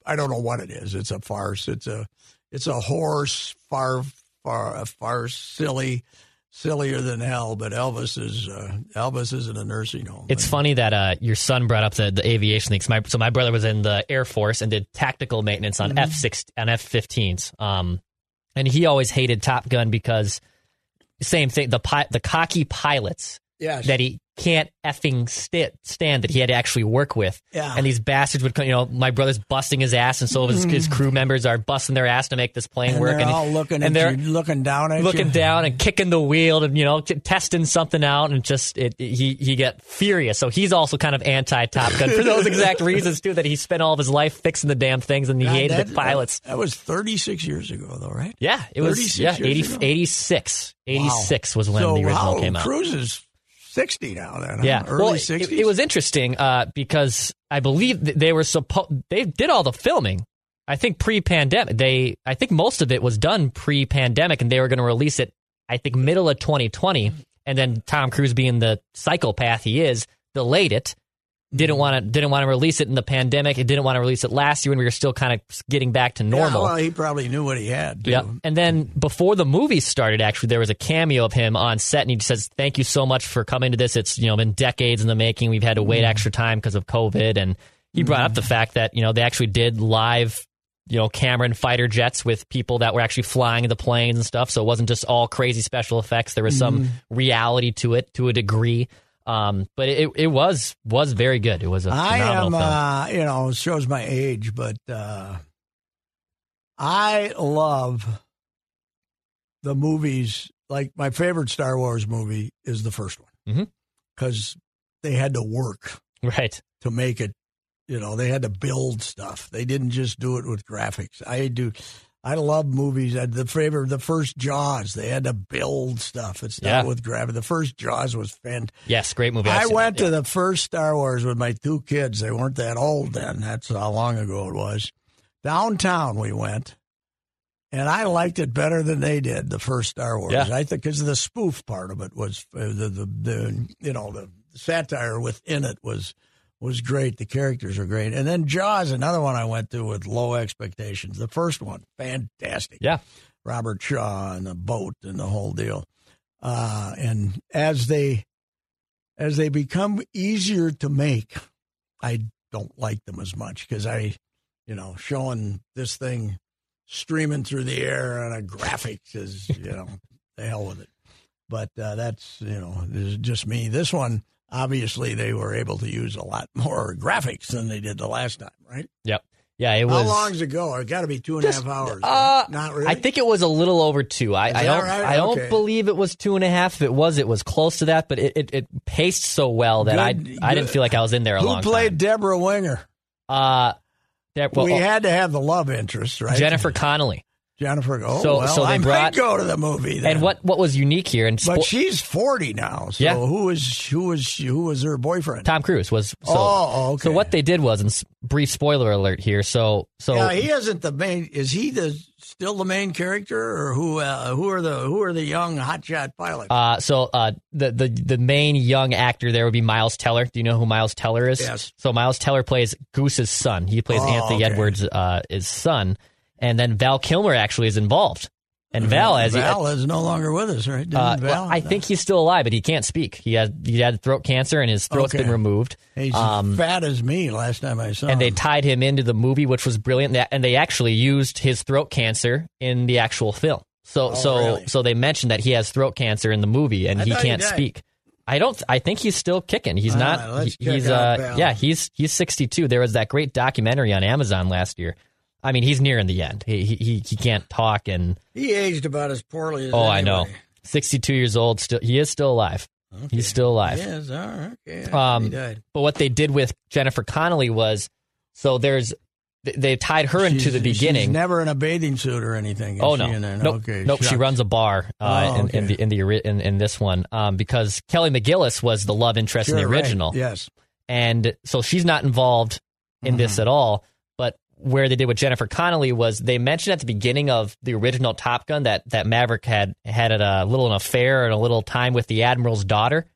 I don't know what it is it's a farce it's a it's a horse far far far silly sillier than hell but Elvis is uh, Elvis is in a nursing home It's funny that uh, your son brought up the, the aviation thing. 'cause My, so my brother was in the Air Force and did tactical maintenance Mm-hmm. on F six on F 15s. Um, and he always hated Top Gun because same thing. The pi- the cocky pilots yes that he can't effing st- stand that he had to actually work with. Yeah. And these bastards would come. You know, my brother's busting his ass, and so his, his crew members are busting their ass to make this plane Mm. and work. they're and all looking and they're you, looking down at looking you. down and kicking the wheel and you know t- testing something out and just it, it- he he get furious so he's also kind of anti Top Gun for those exact reasons too that he spent all of his life fixing the damn things and he God, hated that- the pilots That was 36 years ago, though, right? yeah it was yeah years 80, 86 86 Wow. was when so the original how, came out Cruise is 60 now, then. huh? yeah Early well 60s. it, it was interesting uh, because I believe they were supposed they did all the filming I think pre-pandemic they I think most of it was done pre-pandemic and they were going to release it I think middle of 2020 and then Tom Cruise being the psychopath he is delayed it didn't want to didn't want to release it in the pandemic it didn't want to release it last year when we were still kind of getting back to normal Yeah, well, he probably knew what he had. Yep. And then before the movie started, actually, there was a cameo of him on set, and he says, "Thank you so much for coming to this. It's you know been decades in the making. We've had to wait mm-hmm. extra time because of COVID." And he brought up mm-hmm. the fact that you know they actually did live, you know, Cameron fighter jets with people that were actually flying the planes and stuff. So it wasn't just all crazy special effects. There was some mm-hmm. reality to it to a degree. Um, but it it was was very good. It was a I am, film. uh, you know, shows my age, but uh, I love the movies. Like my favorite Star Wars movie is the first one because they had to work right. to make it. You know, they had to build stuff. They didn't just do it with graphics. I do. I love movies. Uh, The favorite, the first Jaws, they had to build stuff. It's not Yeah. with gravity. The first Jaws was fantastic. Yes, great movie. I've I went to the first Star Wars with my two kids. They weren't that old then. That's how long ago it was. Downtown we went, and I liked it better than they did. The first Star Wars, Yeah. I think, because the spoof part of it was uh, the, the the you know the satire within it was was great. The characters are great, and then Jaws, another one I went to with low expectations. The first one, fantastic. Yeah. Robert Shaw and the boat and the whole deal. Uh, and as they as they become easier to make, I don't like them as much because I, you know, showing this thing streaming through the air on a graphics is, you know, the hell with it. But uh, that's, you know, this is just me. This one, obviously, they were able to use a lot more graphics than they did the last time, right? Yep. Yeah, it was. How long's it go? It got to be two and a half Just, hours. Uh? Not really. I think it was a little over two. I, I don't. right? I don't believe it was two and a half. If it was, it was close to that. But it, it, it paced so well that Good- I I didn't feel like I was in there a Who long played Debra Winger? time. Uh, well, we oh, had to have the love interest, right? Jennifer Connelly. Jennifer. Oh, So- well, so they I brought- might go to the movie. Then. And what what was unique here? And But she's forty now. So Yeah. who was who was who was her boyfriend? Tom Cruise was. So, Oh, okay. So what they did was, and brief spoiler alert here. So so yeah, he isn't the main. Is he the still the main character, or who? Uh, who are the who are the young hotshot pilots? Uh, so uh, the the the main young actor there would be Miles Teller. Do you know who Miles Teller is? Yes. So Miles Teller plays Goose's son. He plays Oh, Anthony okay. Edwards' uh, his son, and then Val Kilmer actually is involved. And Val, as you, Val is no longer with us, right? Uh, Val? well, I think he's still alive, but he can't speak. He had he had throat cancer, and his throat's Okay. been removed. he's um, fat as me. Last time I saw and they tied him into the movie, which was brilliant. And they actually used his throat cancer in the actual film. So, so, Oh, really? so they mentioned that he has throat cancer in the movie, and I he can't died. speak. I don't. I think he's still kicking. He's All not. right, he- he's uh, yeah. He's he's 62. There was that great documentary on Amazon last year. I mean, he's nearing the end. He he he, can't talk, and he aged about as poorly as oh, I know. 62 years old. Still, he is still alive. He's still alive. Yes, all right. Okay. Um, he died. But what they did with Jennifer Connelly was, so there's they- tied her into She's- the beginning. She's never in a bathing suit or anything. is Oh she no, in nope, Okay, nope. She runs a bar uh, Oh, in, in the in the in, in this one um, because Kelly McGillis was the love interest in Sure, the right. original, Yes. and so she's not involved in this Mm-hmm. at all. Where they did with Jennifer Connelly was they mentioned at the beginning of the original Top Gun that that Maverick had had a little an affair and a little time with the admiral's daughter,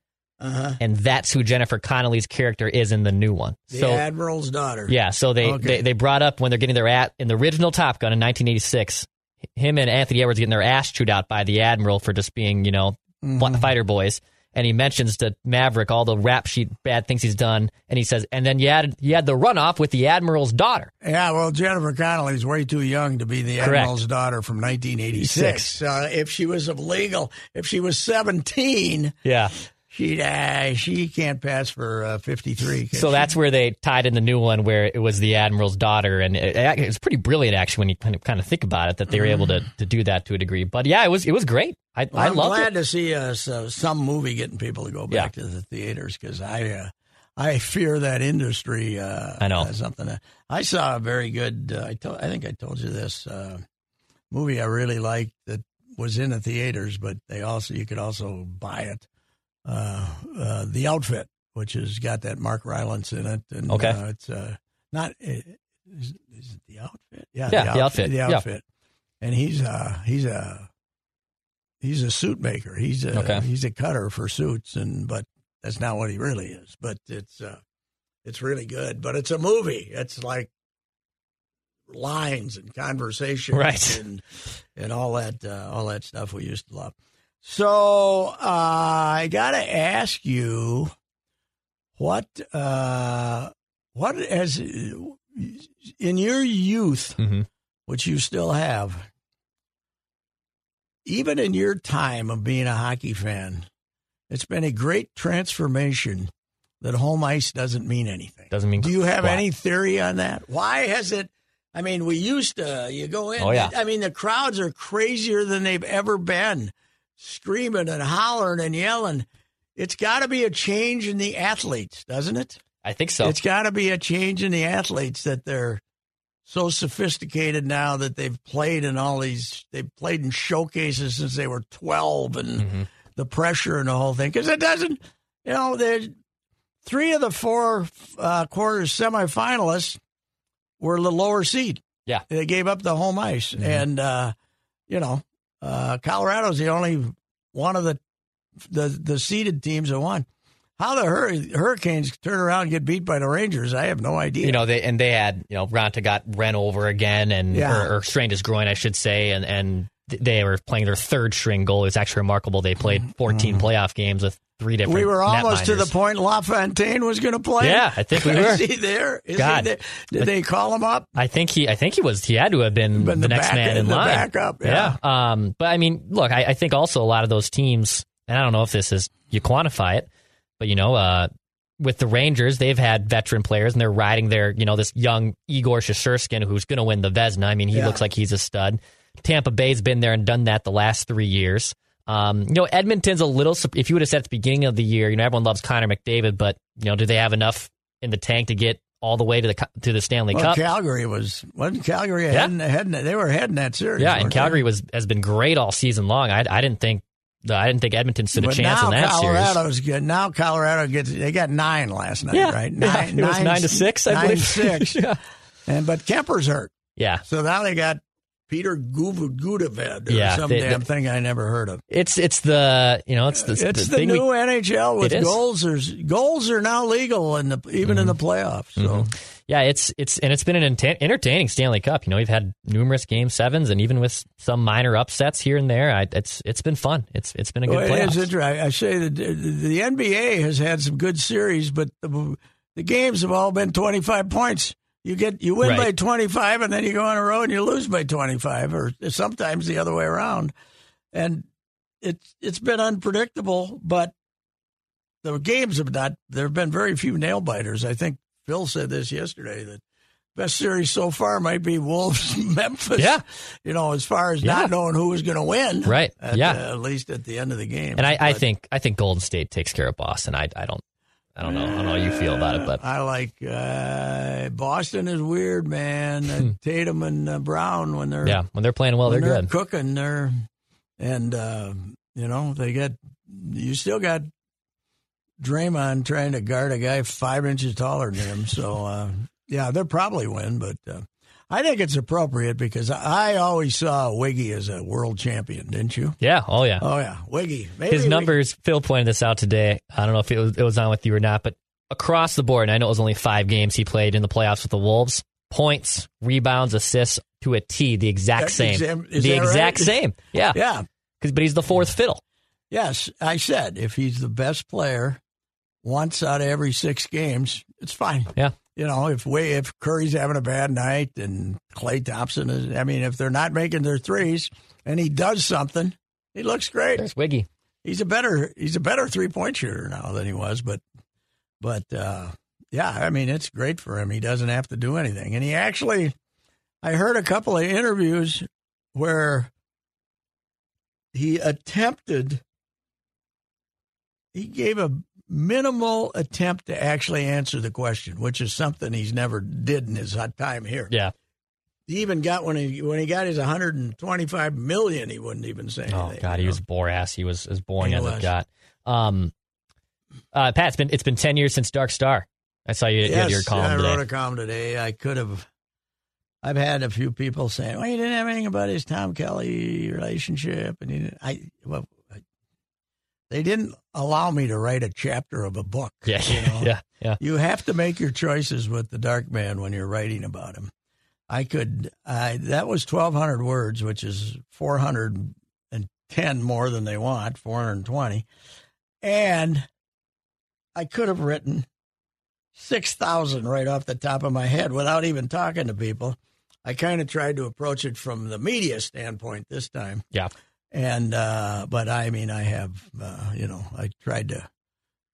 Uh-huh. and that's who Jennifer Connelly's character is in the new one. The so admiral's daughter. yeah, so they, Okay. they they brought up when they're getting their at in the original Top Gun in 1986, him and Anthony Edwards getting their ass chewed out by the admiral for just being you know Mm-hmm. fighter boys, and he mentions to Maverick all the rap sheet bad things he's done, and he says, and then you had you had the runoff with the admiral's daughter. Yeah, well, Jennifer Connelly's way too young to be the Correct. admiral's daughter from 1986. Uh, if she was of legal, if she was 17, Yeah, she uh, she can't pass for uh, 53. so she? that's where they tied in the new one where it was the admiral's daughter, and it, was pretty brilliant actually when you kind of kind of think about it that they were able to to do that to a degree. But yeah, it was it was great. I Well, I I'm loved glad it. to see uh, so- some movie getting people to go back to the theaters because I uh, I fear that industry. Uh, I know. has something. I saw a very good. Uh, I told. I think I told you this uh, movie I really liked that was in the theaters, but they also you could also buy it. Uh, uh, the outfit, which has got that Mark Rylance in it, and Okay. uh, it's uh, not. Is, is it the outfit? Yeah, Yeah, the outfit. The Yeah. outfit. And he's uh he's a he's a suit maker. He's a Okay. he's a cutter for suits, and but that's not what he really is. But it's uh it's really good. But it's a movie. It's like lines and conversation, Right. And and all that uh, all that stuff we used to love. So uh, I got to ask you, what uh, what has in your youth, Mhm. which you still have, even in your time of being a hockey fan, it's been a great transformation that home ice doesn't mean anything. Doesn't mean Do you have any theory on that? Why has it? I mean, we used to. You go in. Oh, yeah. I mean, the crowds are crazier than they've ever been, screaming and hollering and yelling. It's got to be a change in the athletes, doesn't it? I think so. It's got to be a change in the athletes that they're so sophisticated now that they've played in all these. They've played in showcases since they were twelve, and Mm-hmm. the pressure and the whole thing. Because it doesn't, you know, there's three of the four uh, quarters semifinalists were the lower seed. Yeah. they gave up the home ice, and uh, you know, uh, Colorado's the only one of the the the seeded teams that won. How the Hur- Hurricanes turn around and get beat by the Rangers, I have no idea. You know, they and they had you know Raanta got ran over again and Yeah. or, or strained his groin, I should say, and and they were playing their third string goal. It's actually remarkable. They played 14 playoff games with three different. We were almost to the point LaFontaine was going to play. Yeah, I think we were. Is he there? Is God. he there? Did they call him up? I think he. I think he was. He had to have been, Been the, the next back- man in the line. backup, yeah. Um. But I mean, look. I, I think also a lot of those teams, and I don't know if this is you quantify it, but you know, uh, with the Rangers, they've had veteran players, and they're riding their, you know, this young Igor Shesterkin who's going to win the Vezina. I mean, he Yeah. looks like he's a stud. Tampa Bay's been there and done that the last three years. Um, you know, Edmonton's a little. If you would have said at the beginning of the year, you know, everyone loves Connor McDavid, but you know, do they have enough in the tank to get all the way to the to the Stanley Well, Cup? Calgary was wasn't Calgary Yeah. heading, heading they were heading that series. Yeah, and they? Calgary was has been great all season long. I, I didn't think I didn't think Edmonton stood a chance in that series. Colorado's good. Now Colorado gets they got nine last night, Yeah, right? yeah, it was nine to six, I nine believe. six. Yeah. And but Kuemper's hurt, Yeah, so now they got Peter Gudaved or Yeah, some they- damn they- thing I never heard of. it's it's the you know it's the It's the the, new we, NHL with goals. There's goals are now legal in the even in the mm-hmm. playoffs. So mm-hmm. yeah it's it's and it's been an enta- entertaining Stanley Cup. You know we've had numerous game sevens and even with some minor upsets here and there. I, it's it's been fun. It's it's been a good Well, it playoffs. is interesting. I I say that the, the NBA has had some good series, but the, the games have all been 25 points. You get you win Right. by 25, and then you go on a road and you lose by 25, or sometimes the other way around. And it's it's been unpredictable, but the games have not. There have been very few nail biters. I think Phil said this yesterday that best series so far might be Wolves Memphis. Yeah. you know, as far as Yeah. not knowing who was going to win. Right. At, Yeah. uh, at least at the end of the game. and I, I think I think Golden State takes care of Boston. I I don't I don't know I don't know how you feel about it, but I like uh, Boston is weird, man. Uh, Tatum and uh, Brown when they're yeah when they're playing well they're they're good. cooking, they're and uh, you know they got you still got Draymond trying to guard a guy five inches taller than him. So uh, yeah, they'll probably win, but. I think it's appropriate because I always saw Wiggy as a world champion, didn't you? Yeah. Oh yeah. Oh yeah, Wiggy. Maybe His numbers, Phil pointed this out today. I don't know if it was, it was on with you or not, but across the board, and I know it was only five games he played in the playoffs with the Wolves. Points, rebounds, assists to a T, the exact same. is the that right? exact same. Yeah. Yeah, 'Cause- But he's the fourth fiddle. Yes, I said if he's the best player once out of every six games, it's fine. Yeah. You know, if we if Curry's having a bad night and Klay Thompson is, I mean, if they're not making their threes and he does something, he looks great. There's Wiggy. He's a better he's a better three point shooter now than he was, but but uh, yeah, I mean, it's great for him. He doesn't have to do anything, and he actually, I heard a couple of interviews where he attempted he gave a minimal attempt to actually answer the question, which is something he's never did in his time here. Yeah. He even got when he when he got his 125 million, he wouldn't even say anything. Oh God, you he was bore ass. He was as boring as it got. Um, uh, Pat, it's been it's been ten years since Dark Star. I saw you, you had your Yes, column I today. wrote a column today. I could have. I've had a few people saying, "Well, you didn't have anything about his Tom Kelly relationship," and I well, I, they didn't allow me to write a chapter of a book. yeah, you know? yeah, yeah. You have to make your choices with the Dark Man when you're writing about him. I could. I that was 1,200 words, which is 410 more than they want, 420, and I could have written 6,000 right off the top of my head without even talking to people. I kind of tried to approach it from the media standpoint this time. Yeah. And, uh, but I mean, I have, uh, you know, I tried to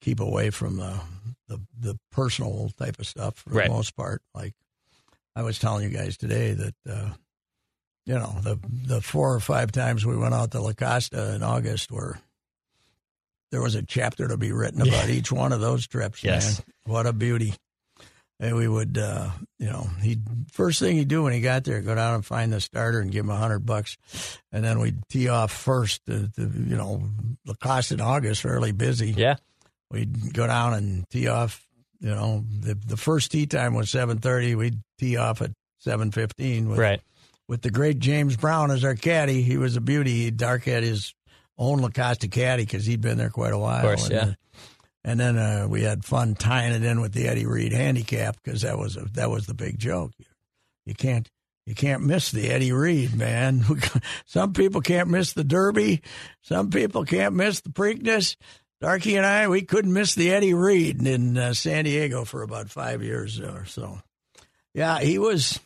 keep away from the, the, the personal type of stuff for Right. the most part. Like I was telling you guys today that, uh, you know, the, the four or five times we went out to La Costa in August were, there was a chapter to be written about each one of those trips, Yes. man. What a beauty. And we would, uh, you know, he first thing he'd do when he got there, go down and find the starter and give him a hundred bucks, and then we'd tee off first. To, to, you know, La Costa in August, fairly busy. Yeah. We'd go down and tee off. You know, the the first tee time was seven thirty. We'd tee off at seven fifteen. Right. With the great James Brown as our caddy, he was a beauty. He dark had his own La Costa caddy because he'd been there quite a while. Of course, and, yeah. And then uh, we had fun tying it in with the Eddie Read handicap because that was a, that was the big joke. You can't you can't miss the Eddie Read, man. Some people can't miss the Derby. Some people can't miss the Preakness. Darky and I, we couldn't miss the Eddie Read in uh, San Diego for about five years or so. Yeah, he was.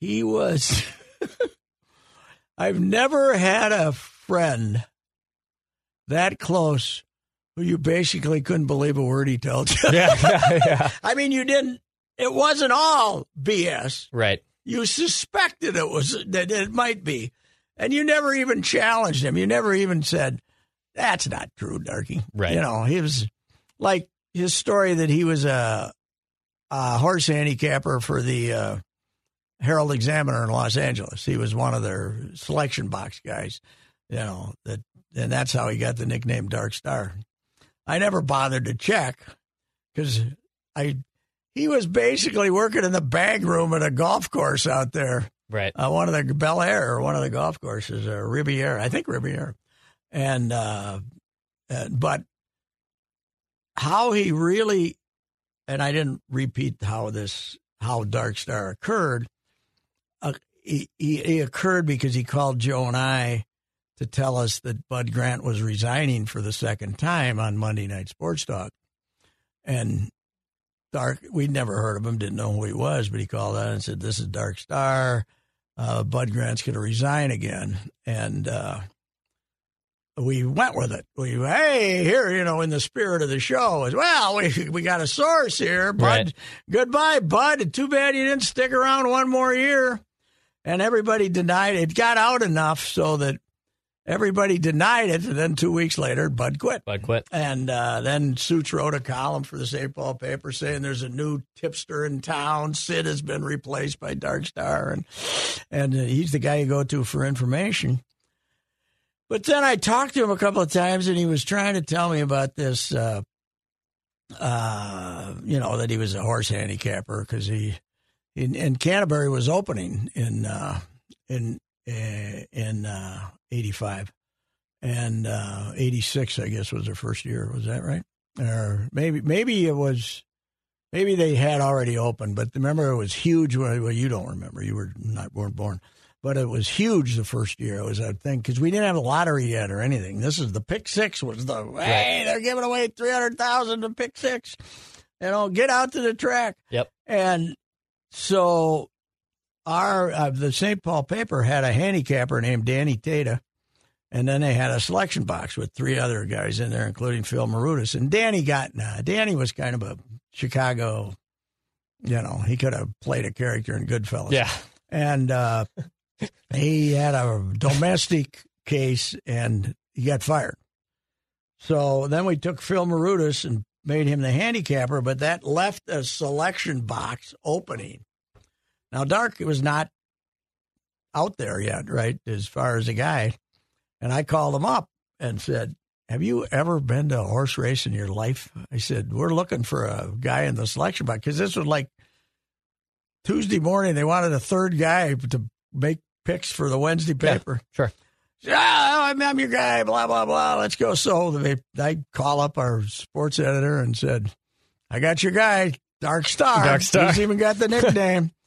He was. I've never had a friend that close who you basically couldn't believe a word he told you. Yeah. yeah, yeah. I mean, you didn't. It wasn't all BS. Right. You suspected it was that it might be, and you never even challenged him. You never even said, "That's not true, Darky." Right. You know, he was like his story that he was a, a horse handicapper for the uh, Herald Examiner in Los Angeles. He was one of their selection box guys. You know that, and that's how he got the nickname Dark Star. I never bothered to check because I he was basically working in the bag room at a golf course out there, Right. uh, one of the Bel Air, or one of the golf courses, uh, Riviera, I think Riviera, and uh, uh, but how he really, and I didn't repeat how this how Dark Star occurred. Uh, he, he he occurred because he called Joe and I to tell us that Bud Grant was resigning for the second time on Monday Night Sports Talk, and Dark. We'd never heard of him, didn't know who he was, but he called out and said, "This is Dark Star. Uh, Bud Grant's going to resign again." And uh, we went with it. We hey here, you know, in the spirit of the show, as well. We we got a source here, Bud. Right. Goodbye, Bud. Too bad you didn't stick around one more year. And everybody denied it. Got out enough so that everybody denied it. And then two weeks later, Bud quit. Bud quit. And uh, then Suits wrote a column for the St. Paul paper saying there's a new tipster in town. Sid has been replaced by Dark Star, and and uh, he's the guy you go to for information. But then I talked to him a couple of times, and he was trying to tell me about this. Uh, uh, you know that he was a horse handicapper because he, in, and Canterbury was opening in uh, in in uh, '85 and uh, '86, I guess, was their first year. Was that right? Or maybe maybe it was maybe they had already opened, but remember it was huge. Well, you don't remember; you were not weren't born. But it was huge the first year. It was a thing because we didn't have a lottery yet or anything. This is the pick six was the hey they're giving away three hundred thousand to pick six. You know, get out to the track. Yep. And so our uh, the St. Paul paper had a handicapper named Danny Tata, and then they had a selection box with three other guys in there, including Phil Marutis. And Danny got uh, Danny was kind of a Chicago, you know, he could have played a character in Goodfellas. Yeah. and uh, he had a domestic case, and he got fired. So then we took Phil Marutis and made him the handicapper, but that left a selection box opening. Now, Dark was not out there yet, right, as far as a guy. And I called him up and said, Have you ever been to a horse race in your life? I said, We're looking for a guy in the selection box because this was like Tuesday morning. They wanted a third guy to make picks for the Wednesday Yeah, paper. sure. Yeah, oh, I'm, I'm your guy, blah, blah, blah. Let's go. So they, I call up our sports editor and said, I got your guy, Dark Star. Dark Star. He's even got the nickname.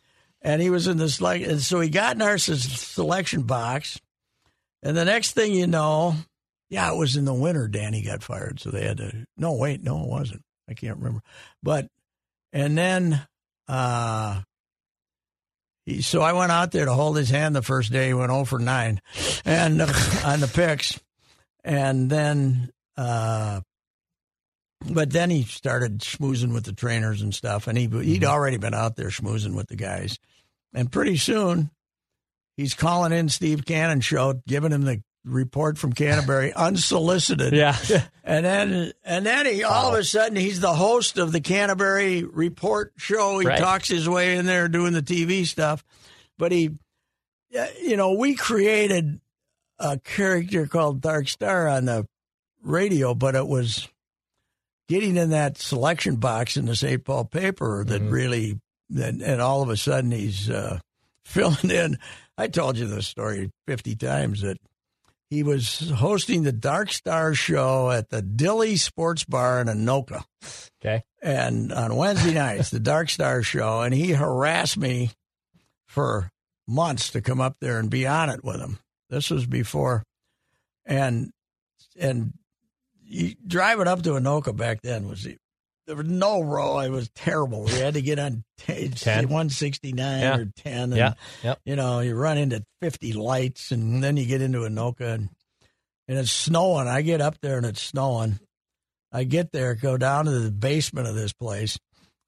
and he was in this like, and so he got in our selection box. And the next thing you know, yeah, it was in the winter. Danny got fired, so they had to. No, wait, no, it wasn't. I can't remember. But and then, uh, he, so I went out there to hold his hand the first day. He went 0 for nine, and uh, on the picks, and then, uh, but then he started schmoozing with the trainers and stuff, and he he'd already been out there schmoozing with the guys, and pretty soon he's calling in Steve Cannon show, giving him the report from Canterbury unsolicited. Yeah. And then and then he all of a oh. sudden he's the host of the Canterbury Report show. He Right. talks his way in there doing the TV stuff. But he uh, you know, we created a character called Dark Star on the radio, but it was getting in that selection box in the St. Paul paper that mm-hmm. really and, and all of a sudden he's uh, filling in. I told you this story 50 times that he was hosting the Dark Star show at the Dilly Sports Bar in Anoka. Okay. And on Wednesday nights, the Dark Star show, and he harassed me for months to come up there and be on it with him. This was before, and and you, driving up to Anoka back then was there was no row. It was terrible. We had to get on t- 169 Yeah. or 10. And, Yeah. Yep. You know, you run into 50 lights and then you get into Anoka and, and it's snowing. I get up there and it's snowing. I get there, go down to the basement of this place.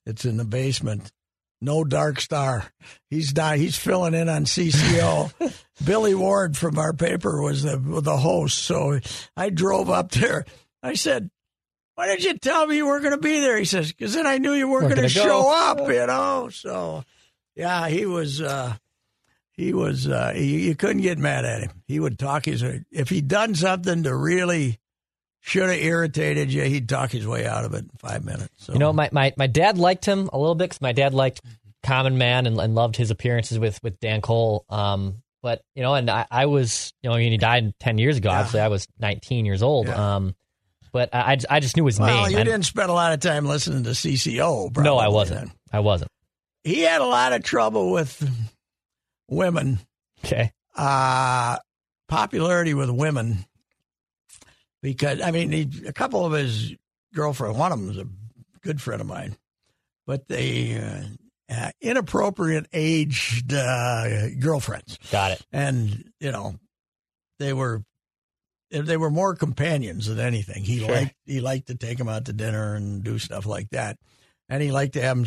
It's in the basement. No dark star. He's di- He's filling in on CCO. Billy Ward from our paper was the the host. So I drove up there. I said, "Why did you tell me you weren't going to be there?" He says, "Because then I knew you weren't Weren't going to gonna go." show up." You know. So yeah, he was. uh he was uh, you, you couldn't get mad at him. He would talk his if he'd done something to really should have irritated you, he'd talk his way out of it in five minutes. So You know, my, my, my dad liked him a little bit because my dad liked Common Man and, and loved his appearances with, with Dan Cole. Um, but you know, and I, I was, you know, I mean, he died ten years ago. Yeah. Obviously, I was 19 years old. Yeah. Um, but I, I just- I just knew his well, name. you I- didn't spend a lot of time listening to CCO. Probably, no, I wasn't. then. I wasn't. He had a lot of trouble with women. Okay. uh, popularity with women because I mean he, a couple of his girlfriend, one of them was a good friend of mine, but they uh, uh, inappropriate aged uh, girlfriends, Got it. and you know they were they were more companions than anything. He Sure. liked he liked to take them out to dinner and do stuff like that. And he liked to have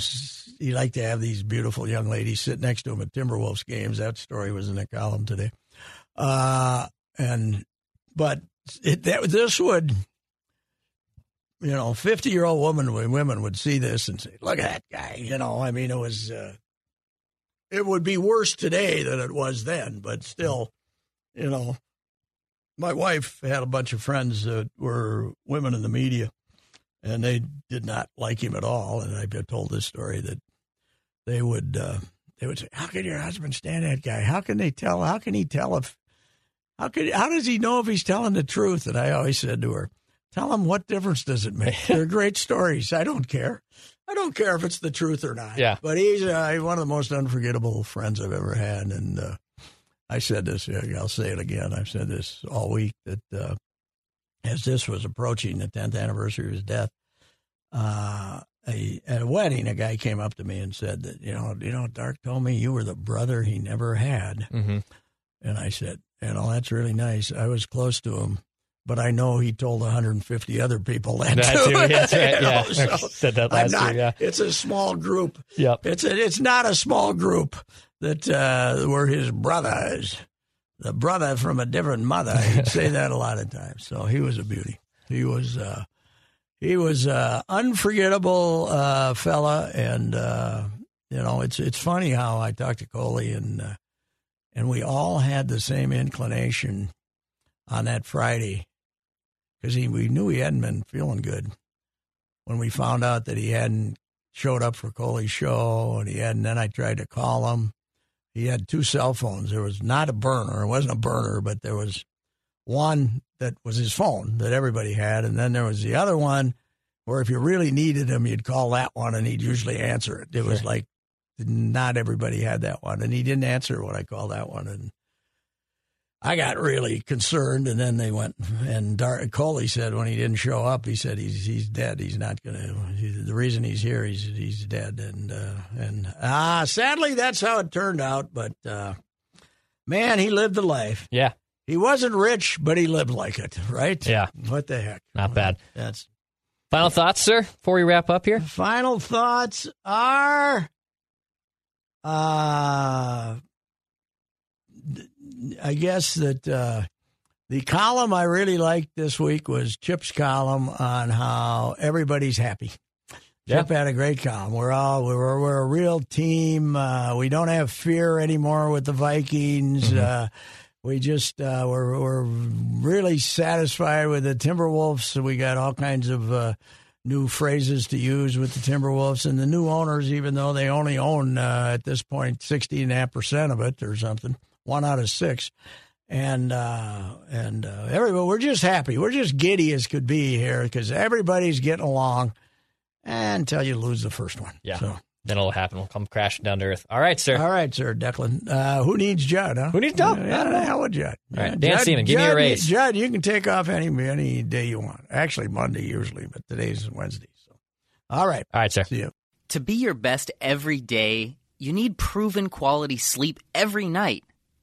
he liked to have these beautiful young ladies sit next to him at Timberwolves games. That story was in the column today. Uh, and but it, that this would, you know, fifty year old woman women would see this and say, "Look at that guy." You know, I mean, it was uh, it would be worse today than it was then, but still, you know, my wife had a bunch of friends that were women in the media, and they did not like him at all. And I've told this story that they would uh, they would say, "How can your husband stand that guy? How can they tell? How can he tell if? How could? How does he know if he's telling the truth?" And I always said to her, "Tell him what difference does it make? They're great stories. I don't care. I don't care if it's the truth or not. Yeah. But he's uh, one of the most unforgettable friends I've ever had, and." Uh, I said this, I'll say it again. I've said this all week that uh, as this was approaching the 10th anniversary of his death, uh, a, at a wedding, a guy came up to me and said that, you know, you know, Dark told me you were the brother he never had. Mm-hmm. And I said, you know, that's really nice. I was close to him, but I know he told 150 other people that, That too. too, that's right, You know, yeah. so Said that last year, yeah. It's a small group. Yep. It's a, it's not a small group that uh, were his brothers, the brother from a different mother. He'd say that a lot of times. So he was a beauty. He was uh, he was uh, unforgettable uh, fella, and uh, you know it's it's funny how I talked to Coley and uh, and we all had the same inclination on that Friday because he we knew he hadn't been feeling good when we found out that he hadn't showed up for Coley's show, and he had. And then I tried to call him. He had two cell phones. There was not a burner. It wasn't a burner, but there was one that was his phone that everybody had, and then there was the other one where if you really needed him, you'd call that one, and he'd usually answer it. It was like not everybody had that one, and he didn't answer when I called that one, and. I got really concerned, and then they went. And Dar- Coley said when he didn't show up, he said he's he's dead. He's not gonna. He, the reason he's here, he's he's dead. And uh, and ah, sadly, that's how it turned out. But uh, man, he lived the life. Yeah. He wasn't rich, but he lived like it. Right? Yeah. What the heck? Not bad. That's Final thoughts, sir, before we wrap up here? final thoughts are uh I guess that uh The column I really liked this week was Chip's column on how everybody's happy. Yeah. Chip had a great column. We're all we're we're a real team. Uh, we don't have fear anymore with the Vikings. Uh, we just uh, we're we're really satisfied with the Timberwolves. We got all kinds of uh, new phrases to use with the Timberwolves and the new owners, even though they only own uh, at this point sixty and a half percent of it or something, one out of six. And uh, and uh, everybody, we're just happy. We're just giddy as could be here because everybody's getting along until you lose the first one. Yeah. So. Then it'll happen. We'll come crashing down to earth. All right, sir. All right, sir, Declan. Uh, who needs Judd? Huh? Who needs Judd? Yeah, I don't know. hell with Judd. All right, Yeah, Dan Judd- Seaman, give me a Judd, raise. Judd, you can take off any any day you want. Actually, Monday usually, but today's Wednesday. So, all right. All right, sir. See you. To be your best every day, you need proven quality sleep every night.